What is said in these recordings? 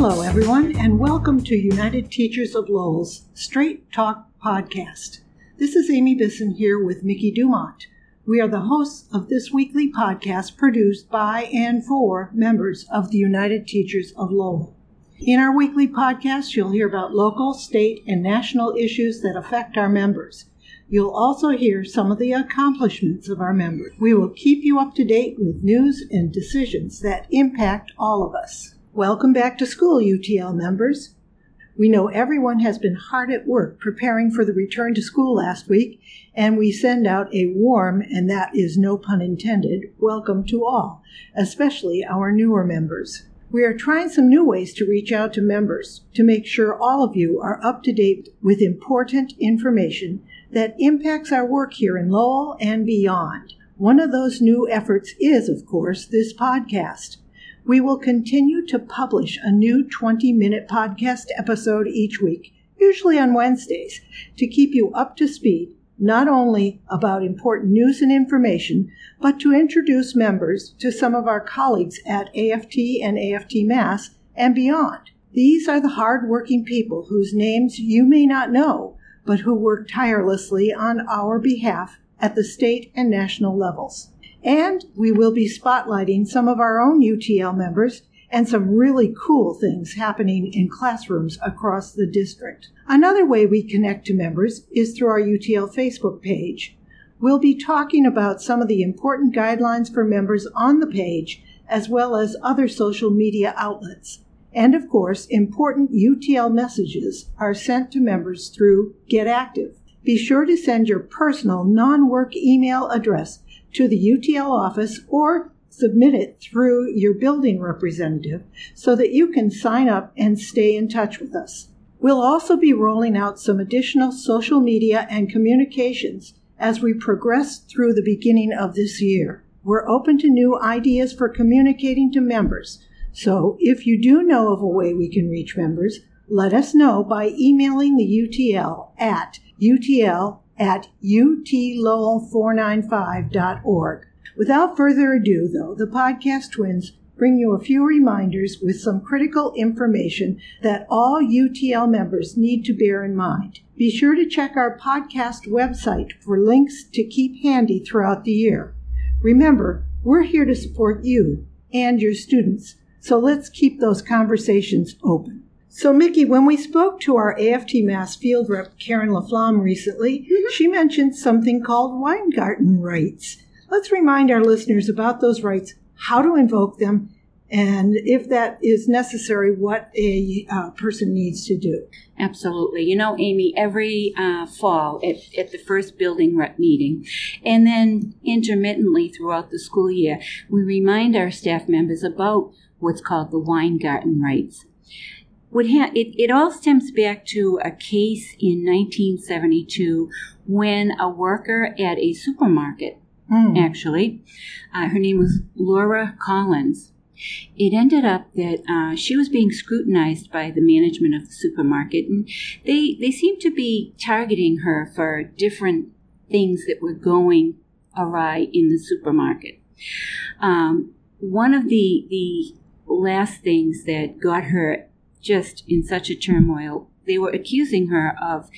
Hello, everyone, and welcome to United Teachers of Lowell's Straight Talk podcast. This is Amy Bisson here with Mickey Dumont. We are the hosts of this weekly podcast produced by and for members of the United Teachers of Lowell. In our weekly podcast, you'll hear about local, state, and national issues that affect our members. You'll also hear some of the accomplishments of our members. We will keep you up to date with news and decisions that impact all of us. Welcome back to school, UTL members. We know everyone has been hard at work preparing for the return to school last week, and we send out a warm, and that is no pun intended, welcome to all, especially our newer members. We are trying some new ways to reach out to members to make sure all of you are up to date with important information that impacts our work here in Lowell and beyond. One of those new efforts is, of course, this podcast. We will continue to publish a new 20 minute podcast episode each week, usually on Wednesdays, to keep you up to speed not only about important news and information, but to introduce members to some of our colleagues at AFT and AFT Mass and beyond. These are the hard-working people whose names you may not know, but who work tirelessly on our behalf at the state and national levels. And we will be spotlighting some of our own UTL members and some really cool things happening in classrooms across the district. Another way we connect to members is through our UTL Facebook page. We'll be talking about some of the important guidelines for members on the page, as well as other social media outlets. And of course, important UTL messages are sent to members through Get Active. Be sure to send your personal non work email address to the UTL office or submit it through your building representative so that you can sign up and stay in touch with us. We'll also be rolling out some additional social media and communications as we progress through the beginning of this year. We're open to new ideas for communicating to members, so if you do know of a way we can reach members, let us know by emailing the UTL at utl at utlowell495.org. Without further ado, though, the podcast twins bring you a few reminders with some critical information that all UTL members need to bear in mind. Be sure to check our podcast website for links to keep handy throughout the year. Remember, we're here to support you and your students, so let's keep those conversations open. So, Mickey, when we spoke to our AFT Mass field rep, Karen LaFlamme, recently, mm-hmm. she mentioned something called Weingarten rights. Let's remind our listeners about those rights, how to invoke them, and if that is necessary, what a uh, person needs to do. Absolutely. You know, Amy, every uh, fall at, at the first building rep meeting, and then intermittently throughout the school year, we remind our staff members about what's called the Weingarten rights. Ha- it, it all stems back to a case in 1972 when a worker at a supermarket mm. actually. Uh, her name was Laura Collins. It ended up that uh, she was being scrutinized by the management of the supermarket, and they they seemed to be targeting her for different things that were going awry in the supermarket. Um, one of the the last things that got her just in such a turmoil, they were accusing her of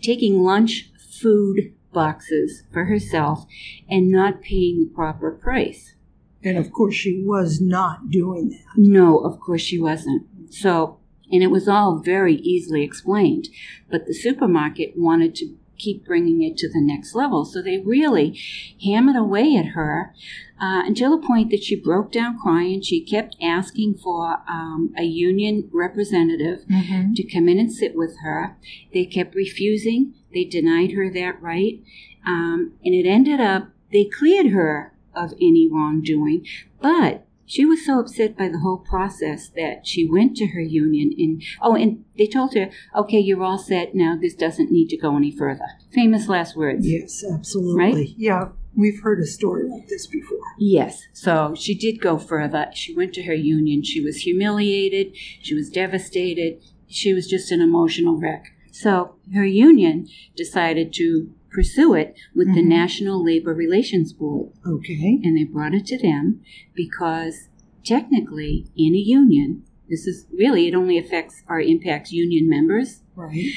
taking lunch food boxes for herself and not paying the proper price. And of course, she was not doing that. No, of course she wasn't. So, and it was all very easily explained. But the supermarket wanted to keep bringing it to the next level. So they really hammered away at her uh, until the point that she broke down crying. She kept asking for um, a union representative mm-hmm. to come in and sit with her. They kept refusing. They denied her that right. Um, and it ended up, they cleared her of any wrongdoing, but she was so upset by the whole process that she went to her union and oh and they told her okay you're all set. Now this doesn't need to go any further. Famous last words. Yes absolutely. Right? Yeah we've heard a story like this before. Yes so she did go further. She went to her union. She was humiliated. She was devastated. She was just an emotional wreck. So her union decided to pursue it with mm-hmm. the National Labor Relations Board. Okay. And they brought it to them because technically, in a union, this is really, it only affects or impacts union members. Right.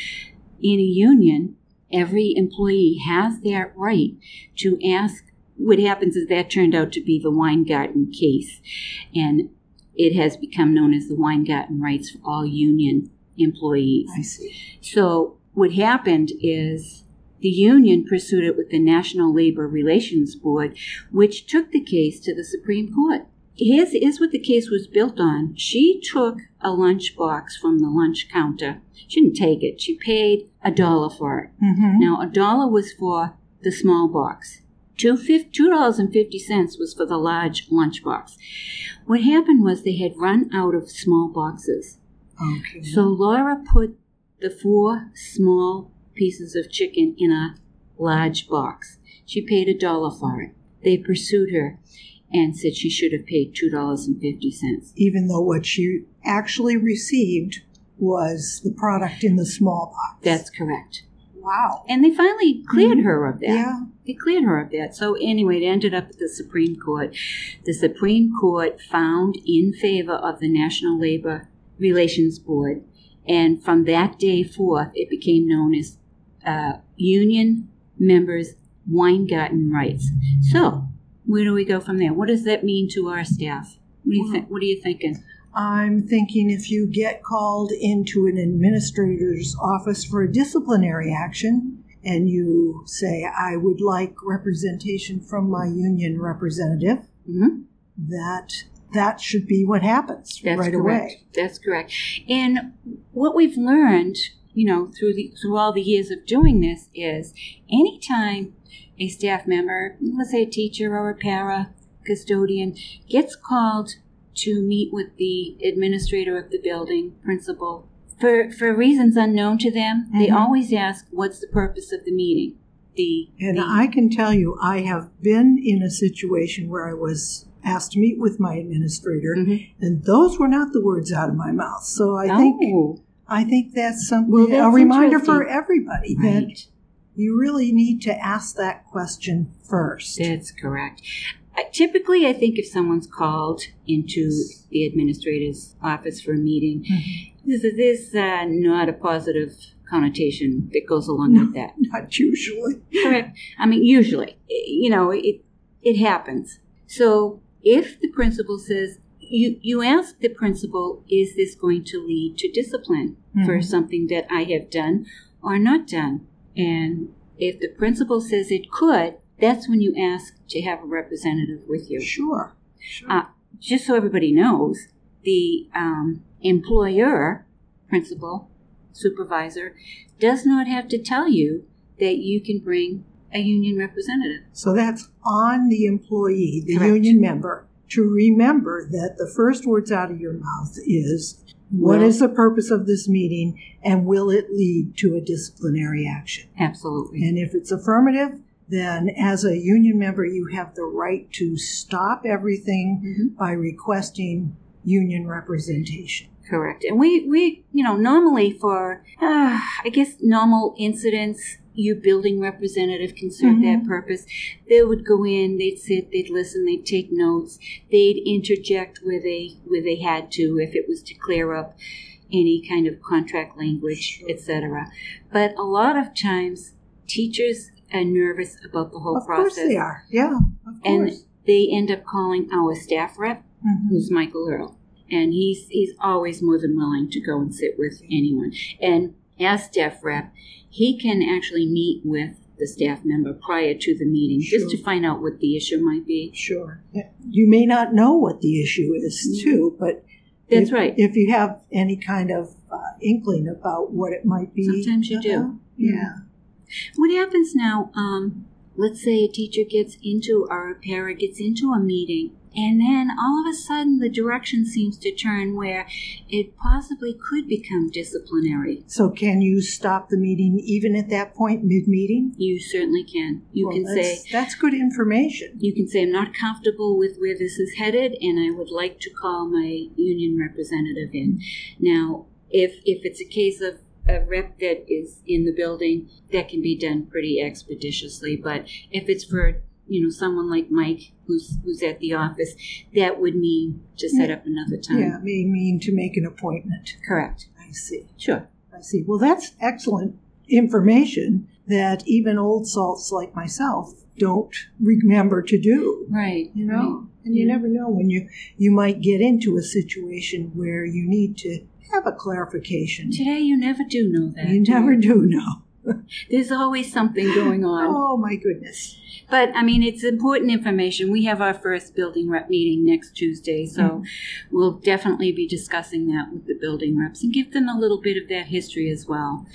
In a union, every employee has that right to ask. What happens is that turned out to be the Weingarten case, and it has become known as the Weingarten rights for all union employees. I see. So what happened is the union pursued it with the National Labor Relations Board, which took the case to the Supreme Court. His is what the case was built on. She took a lunch box from the lunch counter. She didn't take it. She paid a dollar for it. Mm-hmm. Now, a dollar was for the small box. Two $2.50 was for the large lunch box. What happened was they had run out of small boxes. Okay. So Laura put the four small pieces of chicken in a large box. She paid a dollar for it. They pursued her and said she should have paid $2.50. Even though what she actually received was the product in the small box. That's correct. wow. And they finally cleared mm-hmm. her of that. Yeah. They cleared her of that. So anyway, it ended up at the Supreme Court. The Supreme Court found in favor of the National Labor Relations Board, and from that day forth, it became known as uh, Union Members Weingarten Rights. So where do we go from there? What does that mean to our staff? What do you think? What are you thinking? I'm thinking if you get called into an administrator's office for a disciplinary action and you say, I would like representation from my union representative, hmm that that should be what happens That's right correct. away. That's correct. And what we've learned, you know, through the through all the years of doing this is anytime a staff member, let's say a teacher or a para custodian, gets called to meet with the administrator of the building, principal, for for reasons unknown to them, they Mhm. always ask, "What's the purpose of the meeting?" The And the, I can tell you, I have been in a situation where I was asked to meet with my administrator, Mhm. and those were not the words out of my mouth. So I think Oh, I think that's something Well, a reminder for everybody that you really need to ask that question first. That's correct. Uh, typically, I think if someone's called into the administrator's office for a meeting, Mhm. there's, there's uh, not a positive connotation that goes along with that. Not usually. Correct. I mean, usually, you know, it it happens. So if the principal says you you ask the principal, is this going to lead to discipline for Mhm. something that I have done or not done? And if the principal says it could, that's when you ask to have a representative with you. Sure. sure. Uh, just so everybody knows, the um, employer, principal, supervisor, does not have to tell you that you can bring a union representative. so that's on the employee, the Correct. union member, to remember that the first words out of your mouth is, what is the purpose of this meeting and will it lead to a disciplinary action? Absolutely. And if it's affirmative, then as a union member, you have the right to stop everything Mhm. by requesting union representation. Correct. And we, we you know, normally for, uh, I guess, normal incidents, your building representative can serve that Mhm. purpose. They would go in, they'd sit, they'd listen, they'd take notes, they'd interject where they where they had to if it was to clear up any kind of contract language, Sure. etc. But a lot of times, teachers are nervous about the whole of process, course they are. Yeah, of and they end up calling our staff rep Mhm. who's Michael Earl. And he's he's always more than willing to go and sit with anyone. And as staff rep, he can actually meet with the staff member prior to the meeting just to find out what the issue might be. Sure. You may not know what the issue is, Mhm. too, but That's if, right. If you have any kind of uh, inkling about what it might be, Sometimes you do. uh, Yeah. What happens now? Um, let's say a teacher gets into or a para gets into a meeting, and then all of a sudden the direction seems to turn where it possibly could become disciplinary. So, can you stop the meeting even at that point, mid-meeting? You certainly can. You Well, can that's, say, that's good information. You can say, I'm not comfortable with where this is headed, and I would like to call my union representative in. Now, if, if it's a case of a rep that is in the building, that can be done pretty expeditiously. But if it's for you know someone like Mike who's who's at the office, that would mean to set up another time. Yeah, may mean to make an appointment. Correct. I see. Sure. I see. Well, that's excellent information that even old salts like myself don't remember to do. Right. You know, right. and you Yeah. never know when you you might get into a situation where you need to have a clarification. Today you never do know that. You never do know. There's always something going on. Oh my goodness. But I mean, it's important information. We have our first building rep meeting next Tuesday, so Mm-hmm. we'll definitely be discussing that with the building reps and give them a little bit of their history as well,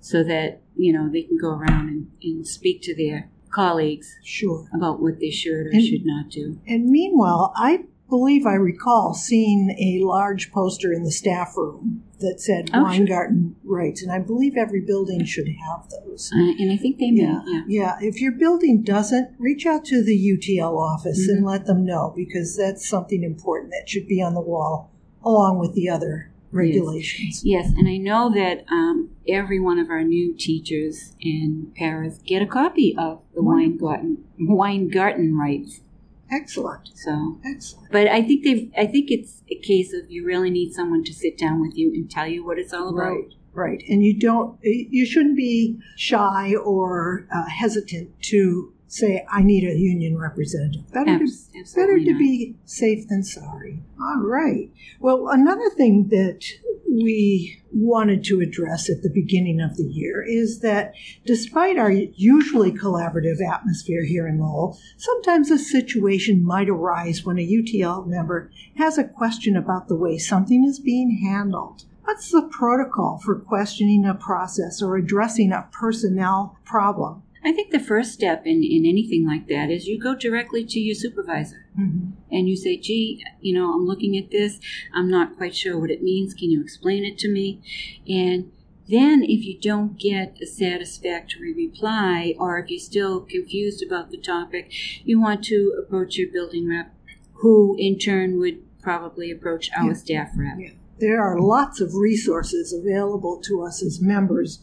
so that you know they can go around and, and speak to their colleagues Sure. about what they should or And- should not do. And meanwhile, I believe I recall seeing a large poster in the staff room that said Oh, sure. Weingarten rights, and I believe every building should have those. Uh, and I think they may. Yeah, Yeah. yeah. If your building doesn't, reach out to the UTL office and let them know because that's something important that should be on the wall along with the other regulations. Yes, and I know that um, every one of our new teachers in paras get a copy of the Weingarten Weingarten rights. Excellent, So excellent. But I think they've. I think it's a case of you really need someone to sit down with you and tell you what it's all about. Right, right. And you don't, you shouldn't be shy or uh, hesitant to say, I need a union representative. Better to Abs- Better absolutely to be safe than sorry. All right. Well, another thing that we wanted to address at the beginning of the year is that despite our usually collaborative atmosphere here in Lowell, sometimes a situation might arise when a UTL member has a question about the way something is being handled. What's the protocol for questioning a process or addressing a personnel problem? I think the first step in, in anything like that is you go directly to your supervisor Mm-hmm. and you say, gee, you know, I'm looking at this. I'm not quite sure what it means. Can you explain it to me? And then if you don't get a satisfactory reply or if you're still confused about the topic, you want to approach your building rep who in turn would probably approach our Yeah. staff rep. Yeah. There are lots of resources available to us as members,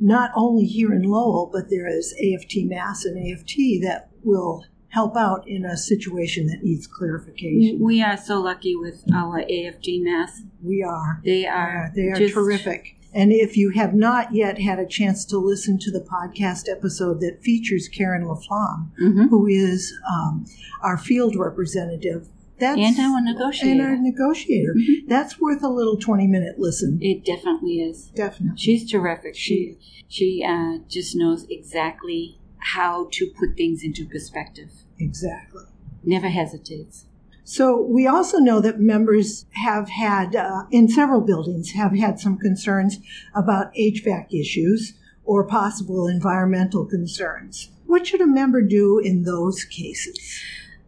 not only here in Lowell, but there is AFT Mass and AFT that will help out in a situation that needs clarification. We are so lucky with our AFT Mass. We are. They are they are terrific. And if you have not yet had a chance to listen to the podcast episode that features Karen LaFlamme, Mhm. who is um, our field representative, that's And our and negotiator. our negotiator. Mhm. That's worth a little twenty minute listen. It definitely is. Definitely. She's terrific. She she uh, just knows exactly how to put things into perspective. Exactly. Never hesitates. So we also know that members have had, uh, in several buildings, have had some concerns about HVAC issues or possible environmental concerns. What should a member do in those cases?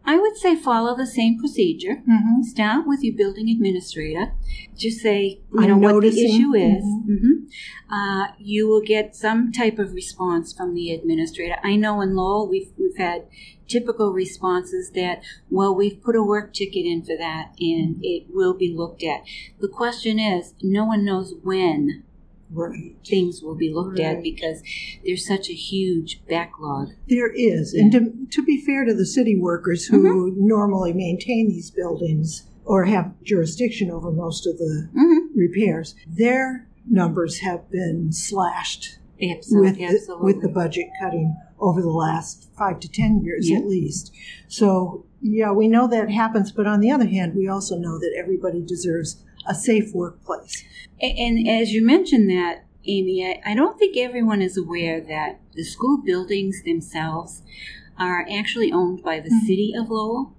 I would say follow the same procedure. Mm-hmm. Start with your building administrator. Just say, you I'm know, what the issue is. Mhm. Mhm. Uh, you will get some type of response from the administrator. I know in Lowell we've, we've had typical responses that, well, we've put a work ticket in for that and it will be looked at. The question is, no one knows when Right. things will be looked at because there's such a huge backlog. There is. And to, to be fair to the city workers who Mm-hmm. normally maintain these buildings or have jurisdiction over most of the Mm-hmm. repairs, their numbers have been slashed Absolutely. with the, with the budget cutting over the last five to ten years Yeah. at least. So yeah, we know that happens, but on the other hand, we also know that everybody deserves a safe workplace. A- And as you mentioned that, Amy, I, I don't think everyone is aware that the school buildings themselves are actually owned by the Mhm. city of Lowell.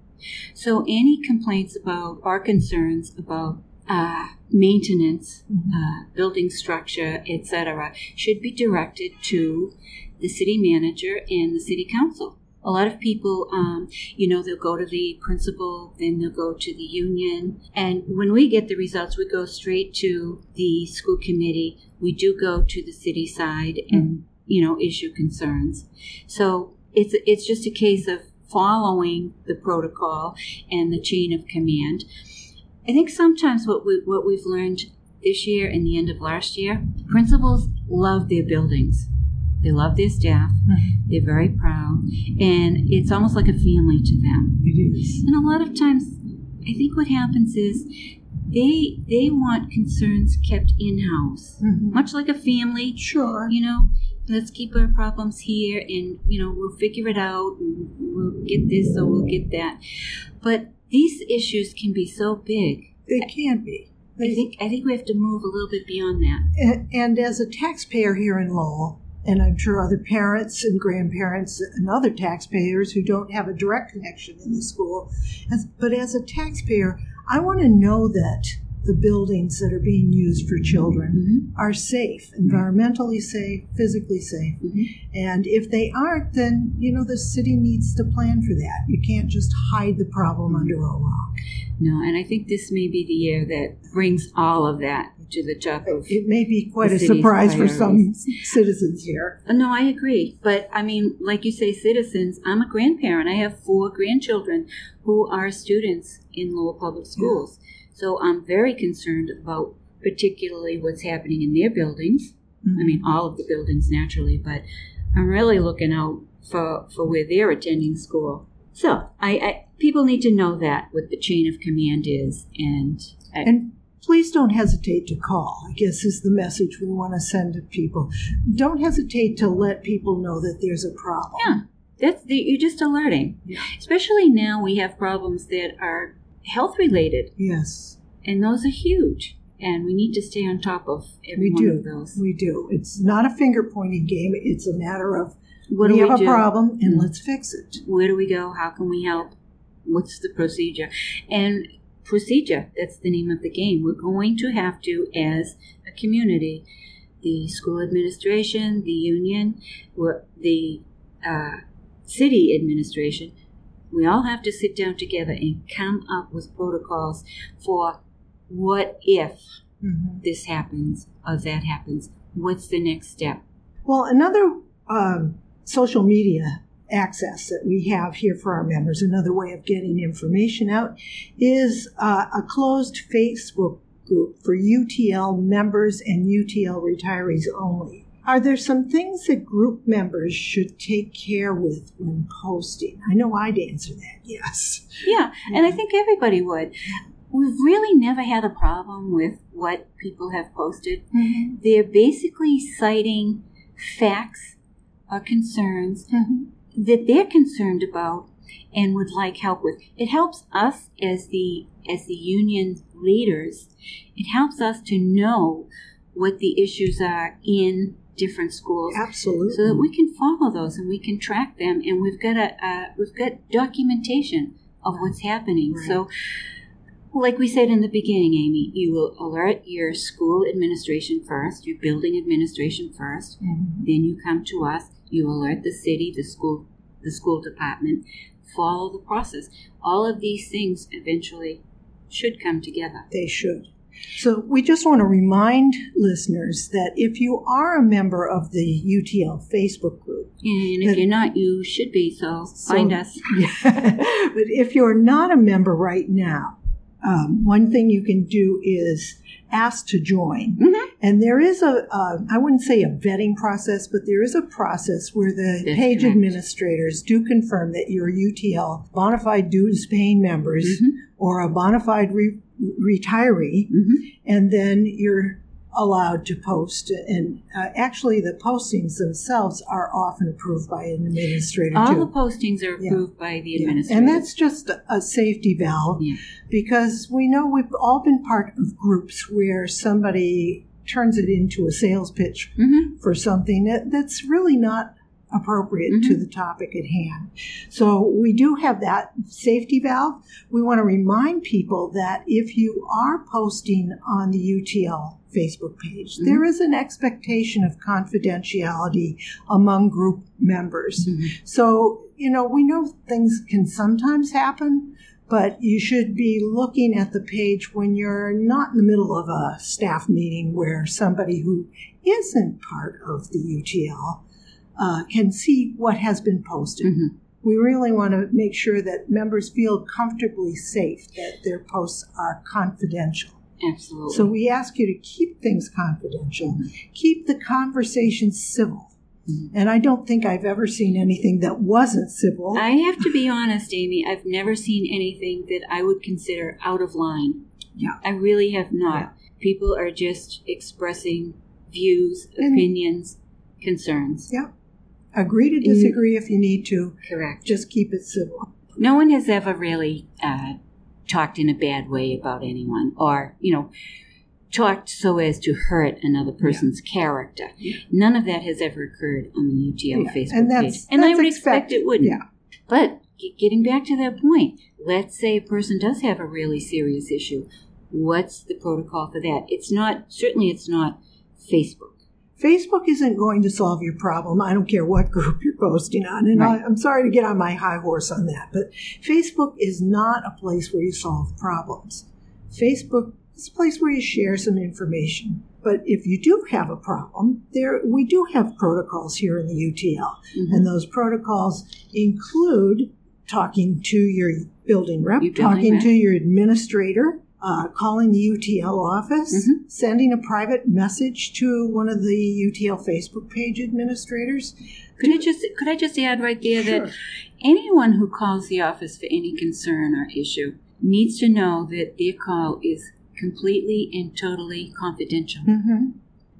So any complaints about or concerns about uh, maintenance, uh, building structure, etc., should be directed to the city manager and the city council. A lot of people, um, you know, they'll go to the principal, then they'll go to the union. And when we get the results, we go straight to the school committee. We do go to the city side and, you know, issue concerns. So it's, it's just a case of following the protocol and the chain of command. I think sometimes what we what we've learned this year and the end of last year, principals love their buildings. They love their staff. Mhm. They're very proud. and it's almost like a family to them. It is. And a lot of times, I think what happens is they they want concerns kept in house, Mhm. much like a family. Sure. You know, let's keep our problems here, and you know we'll figure it out. And we'll get this, or we'll get that. But these issues can be so big. They can be. I think I think we have to move a little bit beyond that. And, and as a taxpayer here in Lowell, and I'm sure other parents and grandparents and other taxpayers who don't have a direct connection in the school, but as a taxpayer, I want to know that the buildings that are being used for children Mm-hmm. are safe, environmentally safe, physically safe. Mhm. And if they aren't, then, you know, the city needs to plan for that. You can't just hide the problem under a rock. No, and I think this may be the year that brings all of that to the top of. It may be quite a surprise for some citizens here. Uh, No, I agree. But I mean, like you say, citizens, I'm a grandparent. I have four grandchildren who are students in Lowell Public Schools. So I'm very concerned about particularly what's happening in their buildings. I mean, all of the buildings naturally, but I'm really looking out for, for where they're attending school. So I, I people need to know that what the chain of command is, and I, And please don't hesitate to call, I guess is the message we want to send to people. Don't hesitate to let people know that there's a problem. Yeah, that's the, you're just alerting. Yeah. Especially now, we have problems that are health related, Yes, and those are huge. And we need to stay on top of every we one do. of those. We do. It's not a finger pointing game, it's a matter of What we do we have do? a problem and Mm. let's fix it. Where do we go? How can we help? What's the procedure? And procedure, that's the name of the game. We're going to have to, as a community, the school administration, the union, the uh, city administration, we all have to sit down together and come up with protocols for what if Mhm. this happens or that happens. What's the next step? Well, another um, social media access that we have here for our members, another way of getting information out, is uh, a closed Facebook group for UTL members and UTL retirees only. Are there some things that group members should take care with when posting? I know I'd answer that yes. Yeah, and I think everybody would. We've really never had a problem with what people have posted. They're basically citing facts or concerns that they're concerned about and would like help with. It helps us as the as the union leaders. It helps us to know what the issues are in different schools Absolutely. so that we can follow those and we can track them and we've got a uh, we've got documentation of what's happening Right. so like we said in the beginning amy you will alert your school administration first your building administration first Mhm. then you come to us you alert the city the school the school department follow the process. All of these things eventually should come together. They should. So we just want to remind listeners that if you are a member of the UTL Facebook group, and if you're not you should be so, So- find us. but if you're not a member right now, um, one thing you can do is ask to join. Mhm. And there is a, uh, wouldn't say a vetting process, but there is a process where the That's page administrators do confirm that you're UTL bona fide dues paying members Mhm. or a bona fide re- retiree Mhm. and then you're allowed to post. And uh, actually, the postings themselves are often approved by an administrator All too. the postings are Yeah. approved by the Yeah. administrator. And that's just a- a safety valve Yeah. because we know we've all been part of groups where somebody turns it into a sales pitch Mhm. for something that, that's really not appropriate to Mhm. the topic at hand. So we do have that safety valve. We want to remind people that if you are posting on the UTL Facebook page, Mhm. there is an expectation of confidentiality among group members. Mhm. So, you know, we know things can sometimes happen, but you should be looking at the page when you're not in the middle of a staff meeting where somebody who isn't part of the UTL uh, can see what has been posted. Mhm. We really want to make sure that members feel comfortably safe that their posts are confidential. Absolutely. So we ask you to keep things confidential, keep the conversation civil. Mhm. And I don't think I've ever seen anything that wasn't civil. I have to be honest, Amy. I've never seen anything that I would consider out of line. Yeah. I really have not. People are just expressing views, And- opinions, concerns. Yeah. Agree to disagree if you need to. Correct. Just keep it civil. No one has ever really uh, talked in a bad way about anyone or, you know, talked so as to hurt another person's character. Yeah. None of that has ever occurred on the UTL Yeah, Facebook and that's- page. And I would expect expected. it wouldn't. Yeah. But getting back to that point, let's say a person does have a really serious issue. What's the protocol for that? It's not, certainly it's not Facebook. Facebook isn't going to solve your problem. I don't care what group you're posting on. And Right. I, I'm sorry to get on my high horse on that, but Facebook is not a place where you solve problems. Facebook is a place where you share some information. But if you do have a problem, there we do have protocols here in the UTL. Mhm. And those protocols include talking to your building rep, building talking rep. to your administrator, uh, calling the UTL office, Mhm. sending a private message to one of the UTL Facebook page administrators. Could I just could I just add right there that anyone who calls the office for any concern or issue needs to know that their call is completely and totally confidential. Mm-hmm.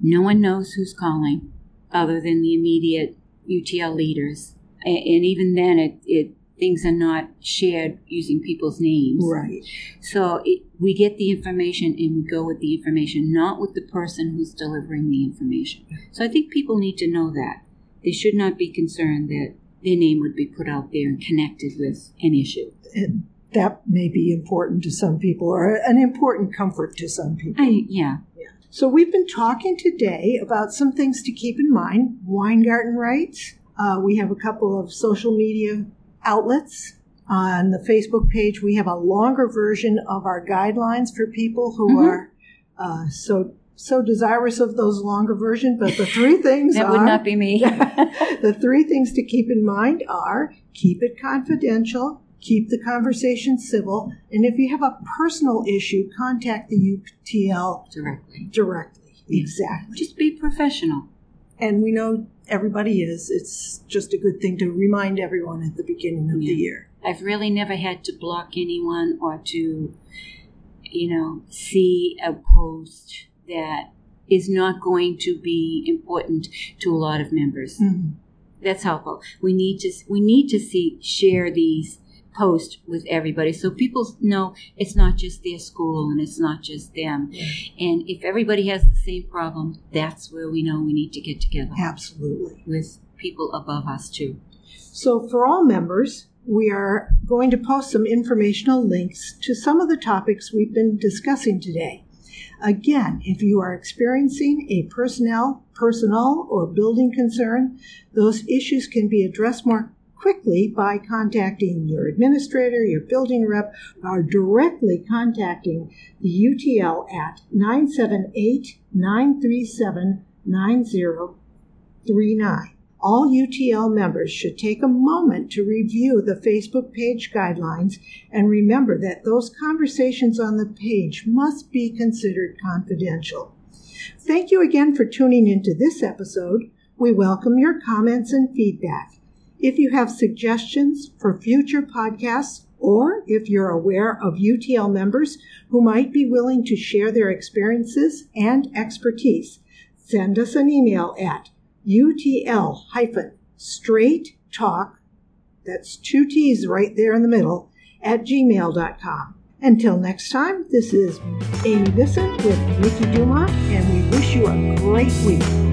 No one knows who's calling other than the immediate UTL leaders. And even then, it, it things are not shared using people's names. Right. So it, we get the information and we go with the information, not with the person who's delivering the information. So I think people need to know that. They should not be concerned that their name would be put out there and connected with an issue. And that may be important to some people or an important comfort to some people. I, yeah. So we've been talking today about some things to keep in mind. Weingarten rights. Uh, we have a couple of social media outlets. On the Facebook page, we have a longer version of our guidelines for people who Mhm. are uh, so so desirous of those longer versions. But the three things That are would not be me. the three things to keep in mind are keep it confidential, keep the conversation civil, and if you have a personal issue, contact the UTL Directly. directly. Yeah. Exactly. Just be professional. And we know everybody is. It's just a good thing to remind everyone at the beginning of the year. I've really never had to block anyone or to, you know, see a post that is not going to be important to a lot of members. Mhm. That's helpful. We need to we need to see share these posts with everybody so people know it's not just their school and it's not just them. And if everybody has the same problem, that's where we know we need to get together Absolutely. with people above us too. So, for all members, we are going to post some informational links to some of the topics we've been discussing today. Again, if you are experiencing a personnel, personal, or building concern, those issues can be addressed more quickly by contacting your administrator, your building rep, or directly contacting the UTL at 978 937 9039. All UTL members should take a moment to review the Facebook page guidelines and remember that those conversations on the page must be considered confidential. Thank you again for tuning into this episode. We welcome your comments and feedback. If you have suggestions for future podcasts, or if you're aware of UTL members who might be willing to share their experiences and expertise, send us an email at UTL straight talk, that's two T's right there in the middle, at gmail.com. Until next time, this is Amy Bisson with Mickey Dumont, and we wish you a great week.